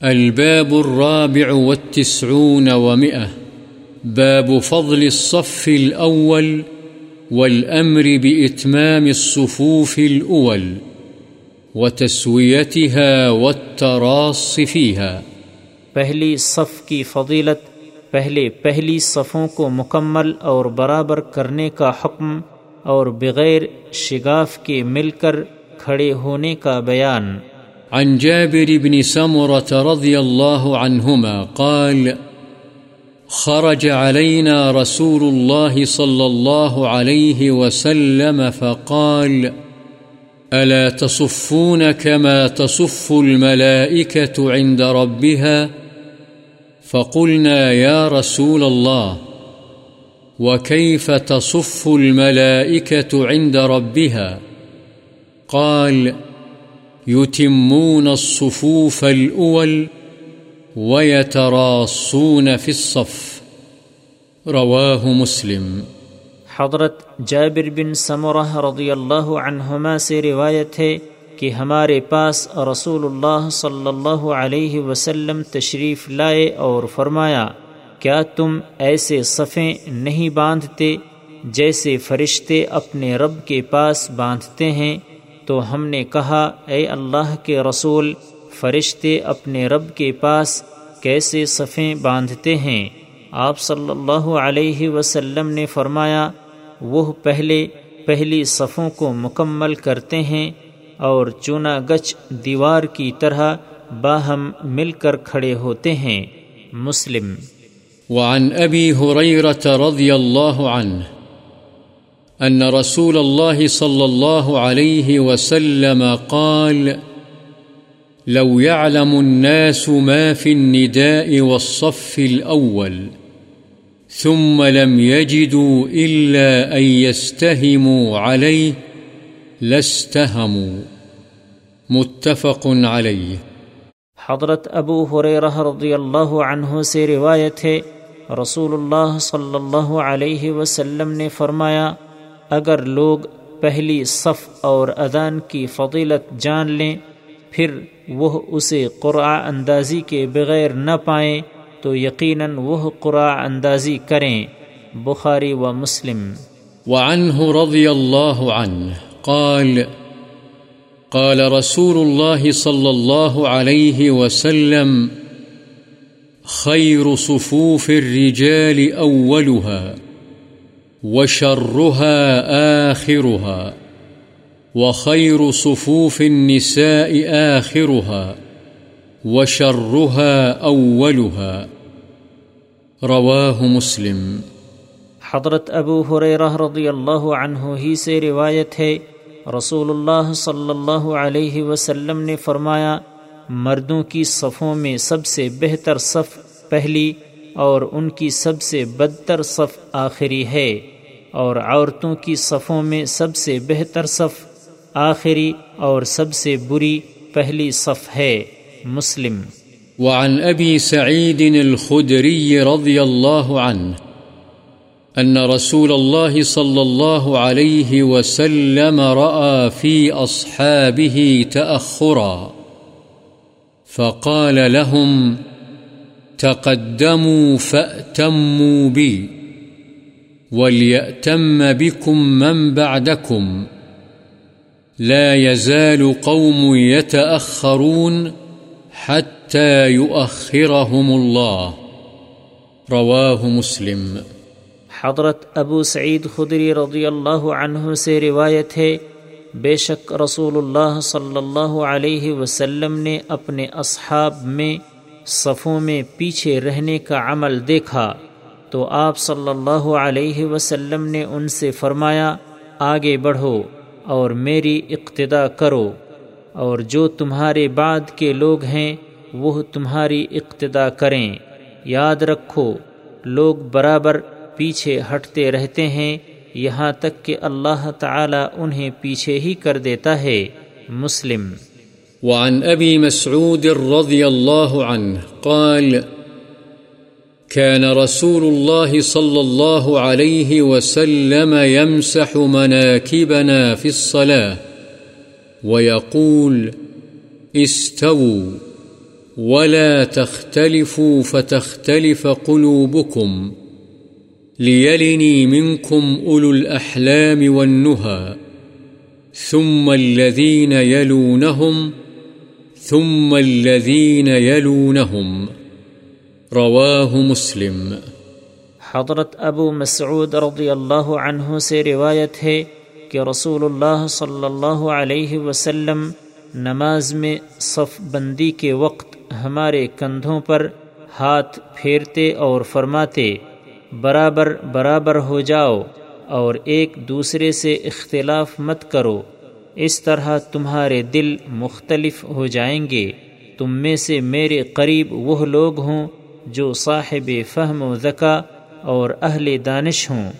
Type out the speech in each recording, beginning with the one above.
الباب الرابع والتسعون ومئة. باب فضل الصف الأول والأمر بإتمام الصفوف الأول وتسويتها والتراص فيها. پہلی صف کی فضیلت، پہلے پہلی صفوں کو مکمل اور برابر کرنے کا حکم اور بغیر شگاف کے مل کر کھڑے ہونے کا بیان۔ عن جابر بن سمرة رضي الله عنهما قال، خرج علينا رسول الله صلى الله عليه وسلم فقال، ألا تصفون كما تصف الملائكة عند ربها؟ فقلنا، يا رسول الله، وكيف تصف الملائكة عند ربها؟ قال يتمون الصفوف الأول ويتراصون في الصف. رواه مسلم. حضرت جابر بن سمرہ رضی اللہ عنہما سے روایت ہے کہ ہمارے پاس رسول اللہ صلی اللہ علیہ وسلم تشریف لائے اور فرمایا، کیا تم ایسے صفیں نہیں باندھتے جیسے فرشتے اپنے رب کے پاس باندھتے ہیں؟ تو ہم نے کہا، اے اللہ کے رسول، فرشتے اپنے رب کے پاس کیسے صفیں باندھتے ہیں؟ آپ صلی اللہ علیہ وسلم نے فرمایا، وہ پہلے پہلی صفوں کو مکمل کرتے ہیں اور چونا گچ دیوار کی طرح باہم مل کر کھڑے ہوتے ہیں۔ مسلم۔ وعن أبي هريرة رضي الله عنه أن رسول الله صلى الله عليه وسلم قال، لو يعلم الناس ما في النداء والصف الأول، ثم لم يجدوا إلا أن يستهموا عليه، لاستهموا. متفق عليه. حضرت ابو حریرہ رضی اللہ عنہ سے روایت ہے، رسول اللہ صلی اللہ علیہ وسلم نے فرمایا اگر لوگ پہلی صف اور اذان کی فضیلت جان لیں، پھر وہ اسے قرآ اندازی کے بغیر نہ پائیں، تو یقیناً وہ قرآ اندازی کریں۔ بخاری و مسلم۔ وعنه رضي الله عنه قال قال رسول الله صلى الله عليه وسلم خير صفوف الرجال أولها وشرها آخرها وخير صفوف النساء آخرها وشرها أولها رواه مسلم حضرت ابو حریرہ رضی اللہ عنہ ہی سے روایت ہے رسول اللہ صلی اللہ علیہ وسلم نے فرمایا، مردوں کی صفوں میں سب سے بہتر صف پہلی اور ان کی سب سے بدتر صف آخری ہے۔ اور عورتوں کی صفوں میں سب سے بہتر صف آخری اور سب سے بری پہلی صف ہے مسلم۔ وعن أبي سعيد الخدري رضي الله عنه أن رسول الله صلى الله عليه وسلم رأى في أصحابه تأخرا فقال لهم تقدموا فأتموا بي۔ وليأتم بكم من بعدكم لا يزال قوم يتأخرون حتى يؤخرهم الله رواه مسلم حضرت ابو سعید خدری رضی اللہ عنہ سے روایت ہے، بے شک رسول اللہ صلی اللہ علیہ وسلم نے اپنے اصحاب میں صفوں میں پیچھے رہنے کا عمل دیکھا۔ تو آپ صلی اللہ علیہ وسلم نے ان سے فرمایا، آگے بڑھو اور میری اقتدا کرو، اور جو تمہارے بعد کے لوگ ہیں، وہ تمہاری اقتدا کریں۔ یاد رکھو، لوگ برابر پیچھے ہٹتے رہتے ہیں، یہاں تک کہ اللہ تعالی انہیں پیچھے ہی کر دیتا ہے۔ مسلم۔ وعن أبي مسعود رضي الله عنه قال كان رسول الله صلى الله عليه وسلم يمسح مناكبنا في الصلاة ويقول، استووا ولا تختلفوا فتختلف قلوبكم ليلني منكم أولو الأحلام والنهى ثم الذين يلونهم، ثم الذين يلونهم رواه مسلم. حضرت ابو مسعود رضی اللہ عنہ سے روایت ہے کہ رسول اللہ صلی اللہ علیہ وسلم نماز میں صف بندی کے وقت ہمارے کندھوں پر ہاتھ پھیرتے اور فرماتے، برابر برابر ہو جاؤ اور ایک دوسرے سے اختلاف مت کرو۔ اس طرح تمہارے دل مختلف ہو جائیں گے۔ تم میں سے میرے قریب وہ لوگ ہوں جو صاحب فہم و ذکا اور اہل دانش ہوں۔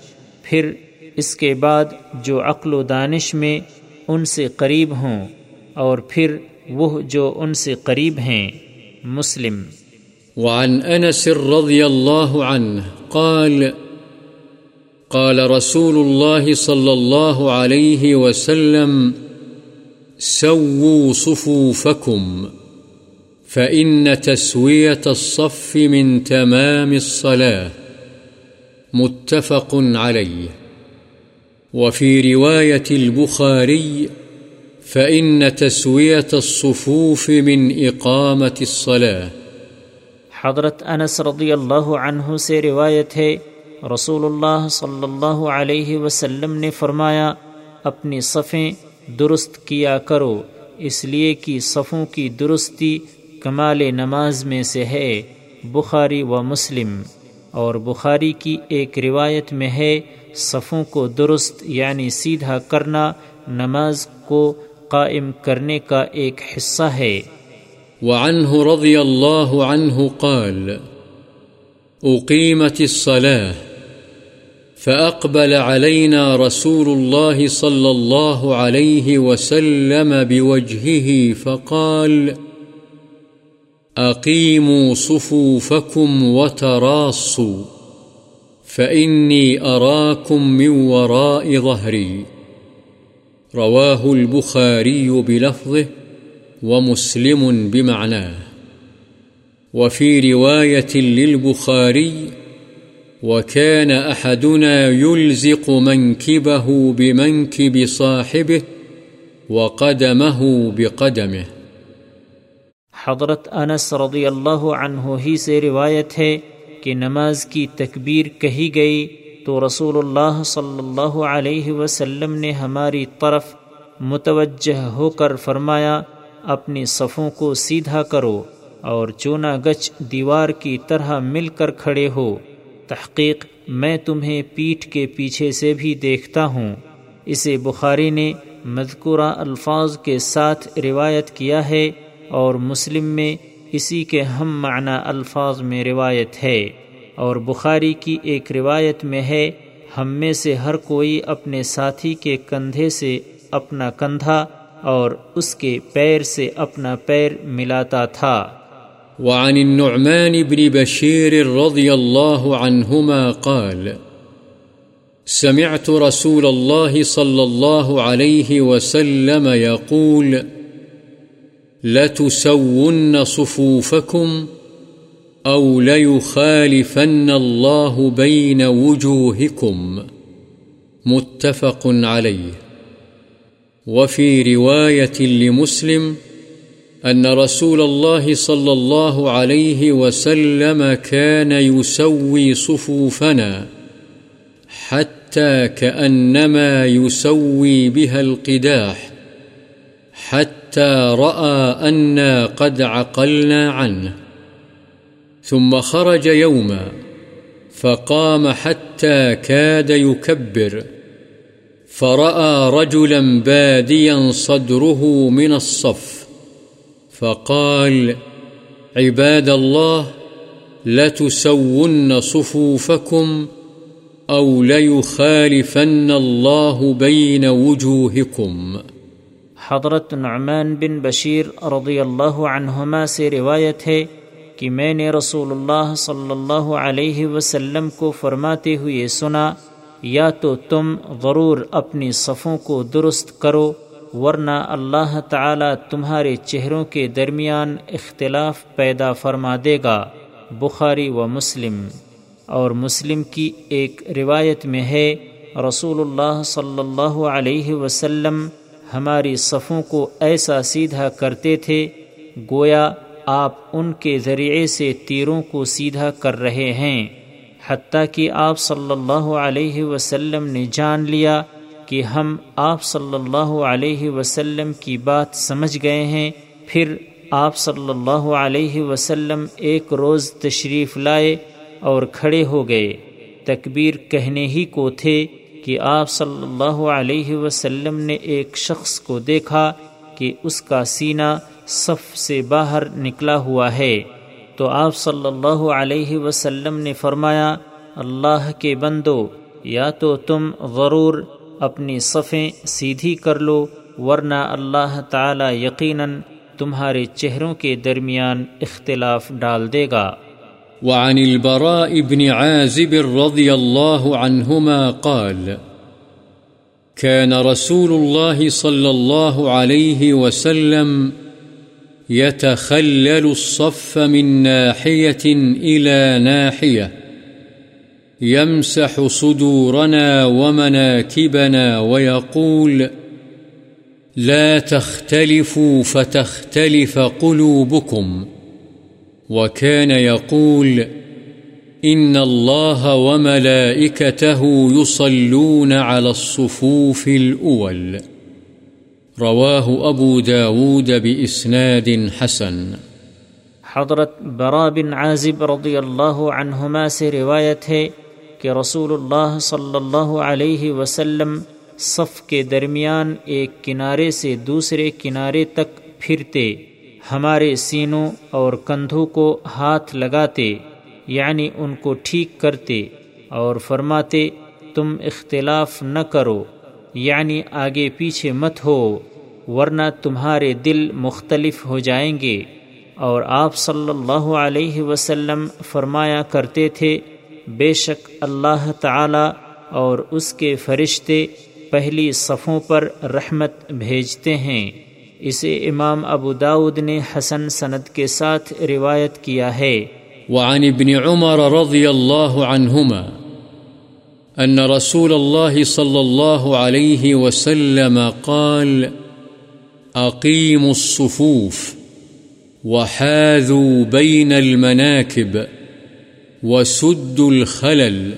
پھر اس کے بعد جو عقل و دانش میں ان سے قریب ہوں اور پھر وہ جو ان سے قریب ہیں۔ مسلم۔ وعن انس رضی اللہ عنہ قال قال رسول الله صلى الله عليه وسلم، سووا صفوفكم فإن تسوية الصف من تمام الصلاة متفق عليه وفي رواية البخاري فإن تسوية الصفوف من إقامة الصلاة حضرت انس رضی اللہ عنہ سے روایت ہے، رسول اللہ صلی اللہ علیہ وسلم نے فرمایا، اپنی صفیں درست کیا کرو، اس لیے کہ صفوں کی درستی کمال نماز میں سے ہے، بخاری و مسلم، اور بخاری کی ایک روایت میں ہے، صفوں کو درست یعنی سیدھا کرنا نماز کو قائم کرنے کا ایک حصہ ہے۔ وعنه رضی اللہ عنہ قال، اقیمت الصلاة، فأقبل علينا رسول الله صلى الله عليه وسلم بوجهه فقال أقيموا صفوفكم وتراصوا، فإني أراكم من وراء ظهري. رواه البخاري بلفظه ومسلم بمعناه. وفي رواية للبخاري، وكان أحدنا يلزق منكبه بمنكب صاحبه وقدمه بقدمه. حضرت انس رضی اللہ عنہ ہی سے روایت ہے کہ نماز کی تکبیر کہی گئی تو رسول اللہ صلی اللہ علیہ وسلم نے ہماری طرف متوجہ ہو کر فرمایا، اپنی صفوں کو سیدھا کرو اور چونا گچ دیوار کی طرح مل کر کھڑے ہو۔ تحقیق میں تمہیں پیٹھ کے پیچھے سے بھی دیکھتا ہوں۔ اسے بخاری نے مذکورہ الفاظ کے ساتھ روایت کیا ہے۔ اور مسلم میں اسی کے ہم معنی الفاظ میں روایت ہے اور بخاری کی ایک روایت میں ہے، ہم میں سے ہر کوئی اپنے ساتھی کے کندھے سے اپنا کندھا اور اس کے پیر سے اپنا پیر ملاتا تھا۔ وعن النعمان بن بشير رضي الله عنهما قال، سمعت رسول الله صلى الله عليه وسلم يقول لتسون صفوفكم أو ليخالفن الله بين وجوهكم متفق عليه وفي رواية لمسلم أن رسول الله صلى الله عليه وسلم كان يسوي صفوفنا حتى كأنما يسوي بها القداح حتى رأى أنا قد عقلنا عنه، ثم خرج يوما، فقام حتى كاد يكبر، فرأى رجلا باديا صدره من الصف، فقال عباد الله، لتسون صفوفكم أو ليخالفن الله بين وجوهكم. حضرت نعمان بن بشیر رضی اللہ عنہما سے روایت ہے کہ میں نے رسول اللہ صلی اللہ علیہ وسلم کو فرماتے ہوئے سنا، یا تو تم ضرور اپنی صفوں کو درست کرو، ورنہ اللہ تعالی تمہارے چہروں کے درمیان اختلاف پیدا فرما دے گا۔ بخاری و مسلم۔ اور مسلم کی ایک روایت میں ہے، رسول اللہ صلی اللہ علیہ وسلم ہماری صفوں کو ایسا سیدھا کرتے تھے، گویا آپ ان کے ذریعے سے تیروں کو سیدھا کر رہے ہیں۔ حتیٰ کہ آپ صلی اللہ علیہ وسلم نے جان لیا کہ ہم آپ صلی اللہ علیہ وسلم کی بات سمجھ گئے ہیں۔ پھر آپ صلی اللہ علیہ وسلم ایک روز تشریف لائے اور کھڑے ہو گئے۔ تکبیر کہنے ہی کو تھے۔ کہ آپ صلی اللہ علیہ وسلم نے ایک شخص کو دیکھا کہ اس کا سینہ صف سے باہر نکلا ہوا ہے۔ تو آپ صلی اللہ علیہ وسلم نے فرمایا، اللہ کے بندو، یا تو تم غرور اپنی صفیں سیدھی کر لو، ورنہ اللہ تعالی یقیناً تمہارے چہروں کے درمیان اختلاف ڈال دے گا۔ وعن البراء بن عازب رضي الله عنهما قال، كان رسول الله صلى الله عليه وسلم يتخلل الصف من ناحية إلى ناحية، يمسح صدورنا ومناكبنا ويقول، لا تختلفوا فتختلف قلوبكم. وكان يقول إن الله وملائكته يصلون على الصفوف الأول. رواه أبو داود بإسناد حسن. حضرت برا بن عازب رضی اللہ عنہما سے روایت ہے کہ رسول اللہ صلی اللہ علیہ وسلم صف کے درمیان ایک کنارے سے دوسرے کنارے تک پھرتے۔ ہمارے سینوں اور کندھوں کو ہاتھ لگاتے یعنی ان کو ٹھیک کرتے اور فرماتے، تم اختلاف نہ کرو یعنی آگے پیچھے مت ہو، ورنہ تمہارے دل مختلف ہو جائیں گے۔ اور آپ صلی اللہ علیہ وسلم فرمایا کرتے تھے، بے شک اللہ تعالی اور اس کے فرشتے پہلی صفوں پر رحمت بھیجتے ہیں۔ اسے امام ابو داود نے حسن سند کے ساتھ روایت کیا ہے۔ وعن ابن عمر رضی اللہ عنہما ان رسول اللہ صلی اللہ علیہ وسلم قال اقیموا الصفوف وحاذوا بين المناكب وسدوا الخلل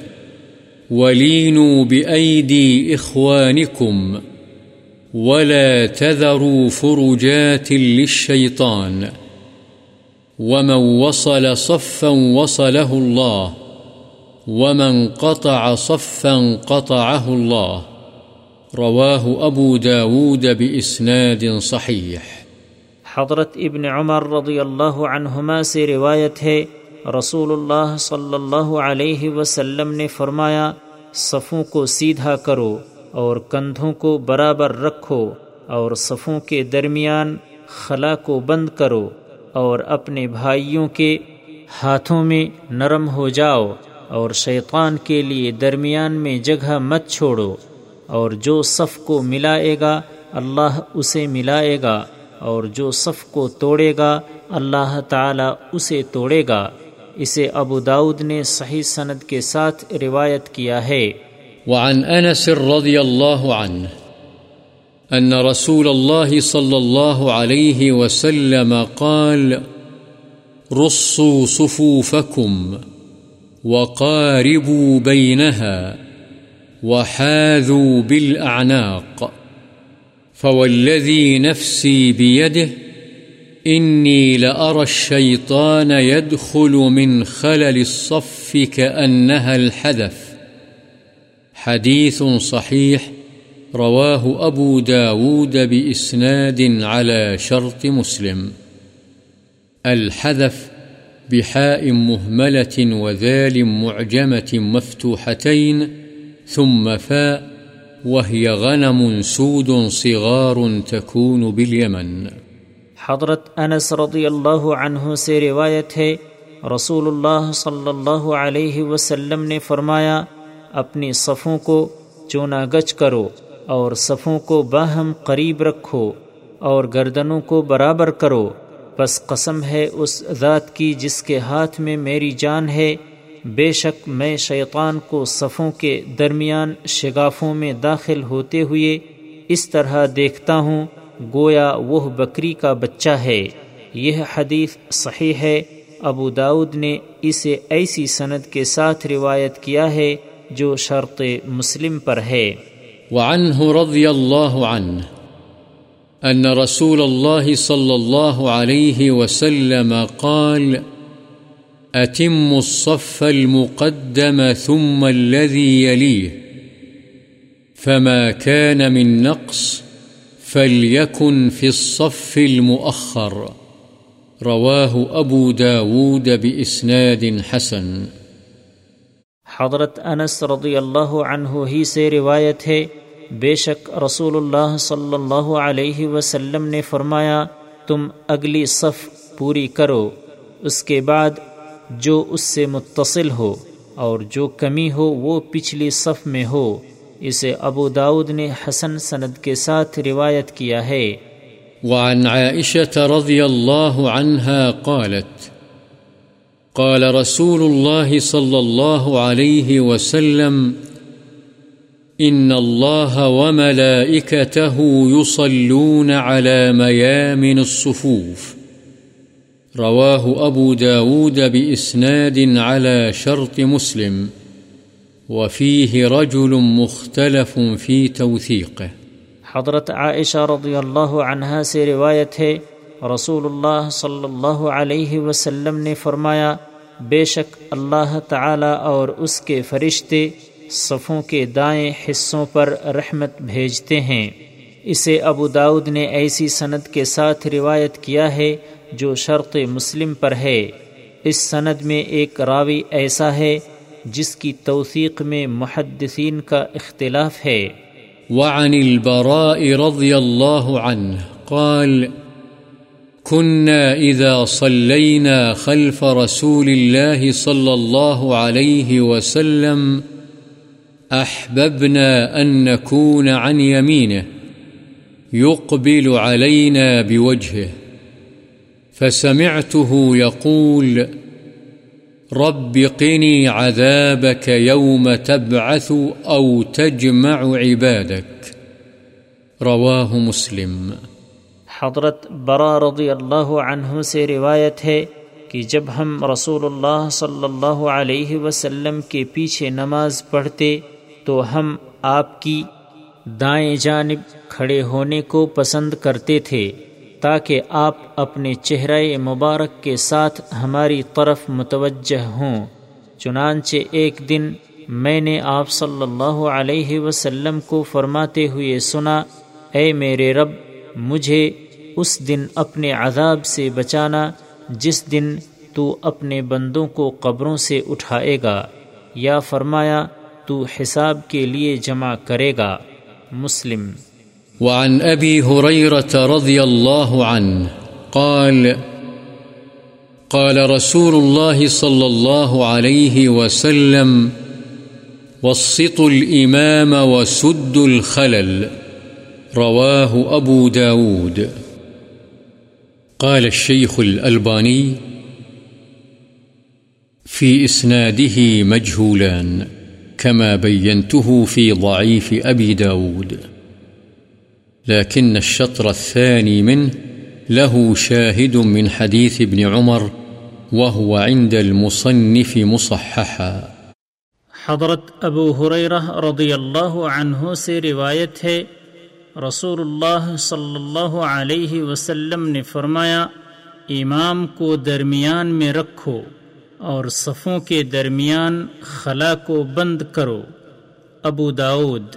ولينوا بأيدي إخوانكم ولا تذروا فرجات للشيطان ومن وصل صفا وصله الله ومن قطع صفا قطعه الله رواه أبو داود بإسناد صحيح حضرت ابن عمر رضی اللہ عنہما سے روایت ہے، رسول اللہ صلی اللہ علیہ وسلم نے فرمایا، صفوں کو سیدھا کرو۔ اور کندھوں کو برابر رکھو اور صفوں کے درمیان خلا کو بند کرو اور اپنے بھائیوں کے ہاتھوں میں نرم ہو جاؤ اور شیطان کے لیے درمیان میں جگہ مت چھوڑو اور جو صف کو ملائے گا، اللہ اسے ملائے گا اور جو صف کو توڑے گا، اللہ تعالی اسے توڑے گا۔ اسے ابو داود نے صحیح سند کے ساتھ روایت کیا ہے۔ وعن أنس رضي الله عنه أن رسول الله صلى الله عليه وسلم قال رصوا صفوفكم وقاربوا بينها وحاذوا بالأعناق فوالذي نفسي بيده إني لأرى الشيطان يدخل من خلل الصف كأنها الحدث حديث صحيح رواه أبو داود بإسناد على شرط مسلم. الحذف بحاء مهملة وذال معجمة مفتوحتين، ثم فاء، وهي غنم سود صغار تكون باليمن. حضرت انس رضی اللہ عنہ سے روایت ہے، رسول اللہ صلی اللہ علیہ وسلم نے فرمایا اپنی صفوں کو چونا گچ کرو اور صفوں کو باہم قریب رکھو اور گردنوں کو برابر کرو۔ بس قسم ہے اس ذات کی جس کے ہاتھ میں میری جان ہے۔ بے شک میں شیطان کو صفوں کے درمیان شگافوں میں داخل ہوتے ہوئے اس طرح دیکھتا ہوں، گویا وہ بکری کا بچہ ہے۔ یہ حدیث صحیح ہے۔ ابو داود نے اسے ایسی سند کے ساتھ روایت کیا ہے۔ جو شرط مسلم پر ہے۔ وعنه رضي الله عنه أن رسول الله صلى الله عليه وسلم قال، أتم الصف المقدم ثم الذي يليه، فما كان من نقص، فليكن في الصف المؤخر. رواه أبو داود بإسناد حسن۔ حضرت انس رضی اللہ عنہ ہی سے روایت ہے، بے شک رسول اللہ صلی اللہ علیہ وسلم نے فرمایا، تم اگلی صف پوری کرو، اس کے بعد جو اس سے متصل ہو اور جو کمی ہو وہ پچھلی صف میں ہو، اسے ابو داود نے حسن سند کے ساتھ روایت کیا ہے۔ وعن عائشة رضي الله عنها قالت قال رسول الله صلى الله عليه وسلم، إن الله وملائكته يصلون على ميامن الصفوف. رواه أبو داود بإسناد على شرط مسلم، وفيه رجل مختلف في توثيقه. حضرت عائشہ رضی اللہ عنہا سے روایت ہے رسول اللہ صلی اللہ علیہ وسلم نے فرمایا بے شک اللہ تعالی اور اس کے فرشتے صفوں کے دائیں حصوں پر رحمت بھیجتے ہیں. اسے ابو داود نے ایسی سند کے ساتھ روایت کیا ہے جو شرط مسلم پر ہے۔ اس سند میں ایک راوی ایسا ہے جس کی توثیق میں محدثین کا اختلاف ہے۔ وعن البراء رضي الله عنه قال كنا إذا صلينا خلف رسول الله صلى الله عليه وسلم أحببنا أن نكون عن يمينه يقبل علينا بوجهه فسمعته يقول رب قني عذابك يوم تبعث أو تجمع عبادك رواه مسلم حضرت برا رضی اللہ عنہ سے روایت ہے کہ جب ہم رسول اللہ صلی اللہ علیہ وسلم کے پیچھے نماز پڑھتے تو ہم آپ کی دائیں جانب کھڑے ہونے کو پسند کرتے تھے تاکہ آپ اپنے چہرہ مبارک کے ساتھ ہماری طرف متوجہ ہوں۔ چنانچہ ایک دن میں نے آپ صلی اللہ علیہ وسلم کو فرماتے ہوئے سنا، اے میرے رب، مجھے اس دن اپنے عذاب سے بچانا جس دن تو اپنے بندوں کو قبروں سے اٹھائے گا، یا فرمایا تو حساب کے لیے جمع کرے گا۔ مسلم۔ وعن أبي هريرة رضي الله عنه قال قال رسول الله صلى الله عليه وسلم وسطوا الإمام وسدوا الخلل، رواه أبو داود۔ قال الشيخ الألباني في إسناده مجهولان، كما بينته في ضعيف أبي داود. لكن الشطر الثاني منه له شاهد من حديث ابن عمر، وهو عند المصنف مصححا. حضرت ابو حریرہ رضی اللہ عنہ سے روایت ہے رسول اللہ صلی اللہ علیہ وسلم نے فرمایا امام کو درمیان میں رکھو اور صفوں کے درمیان خلا کو بند کرو ابو داود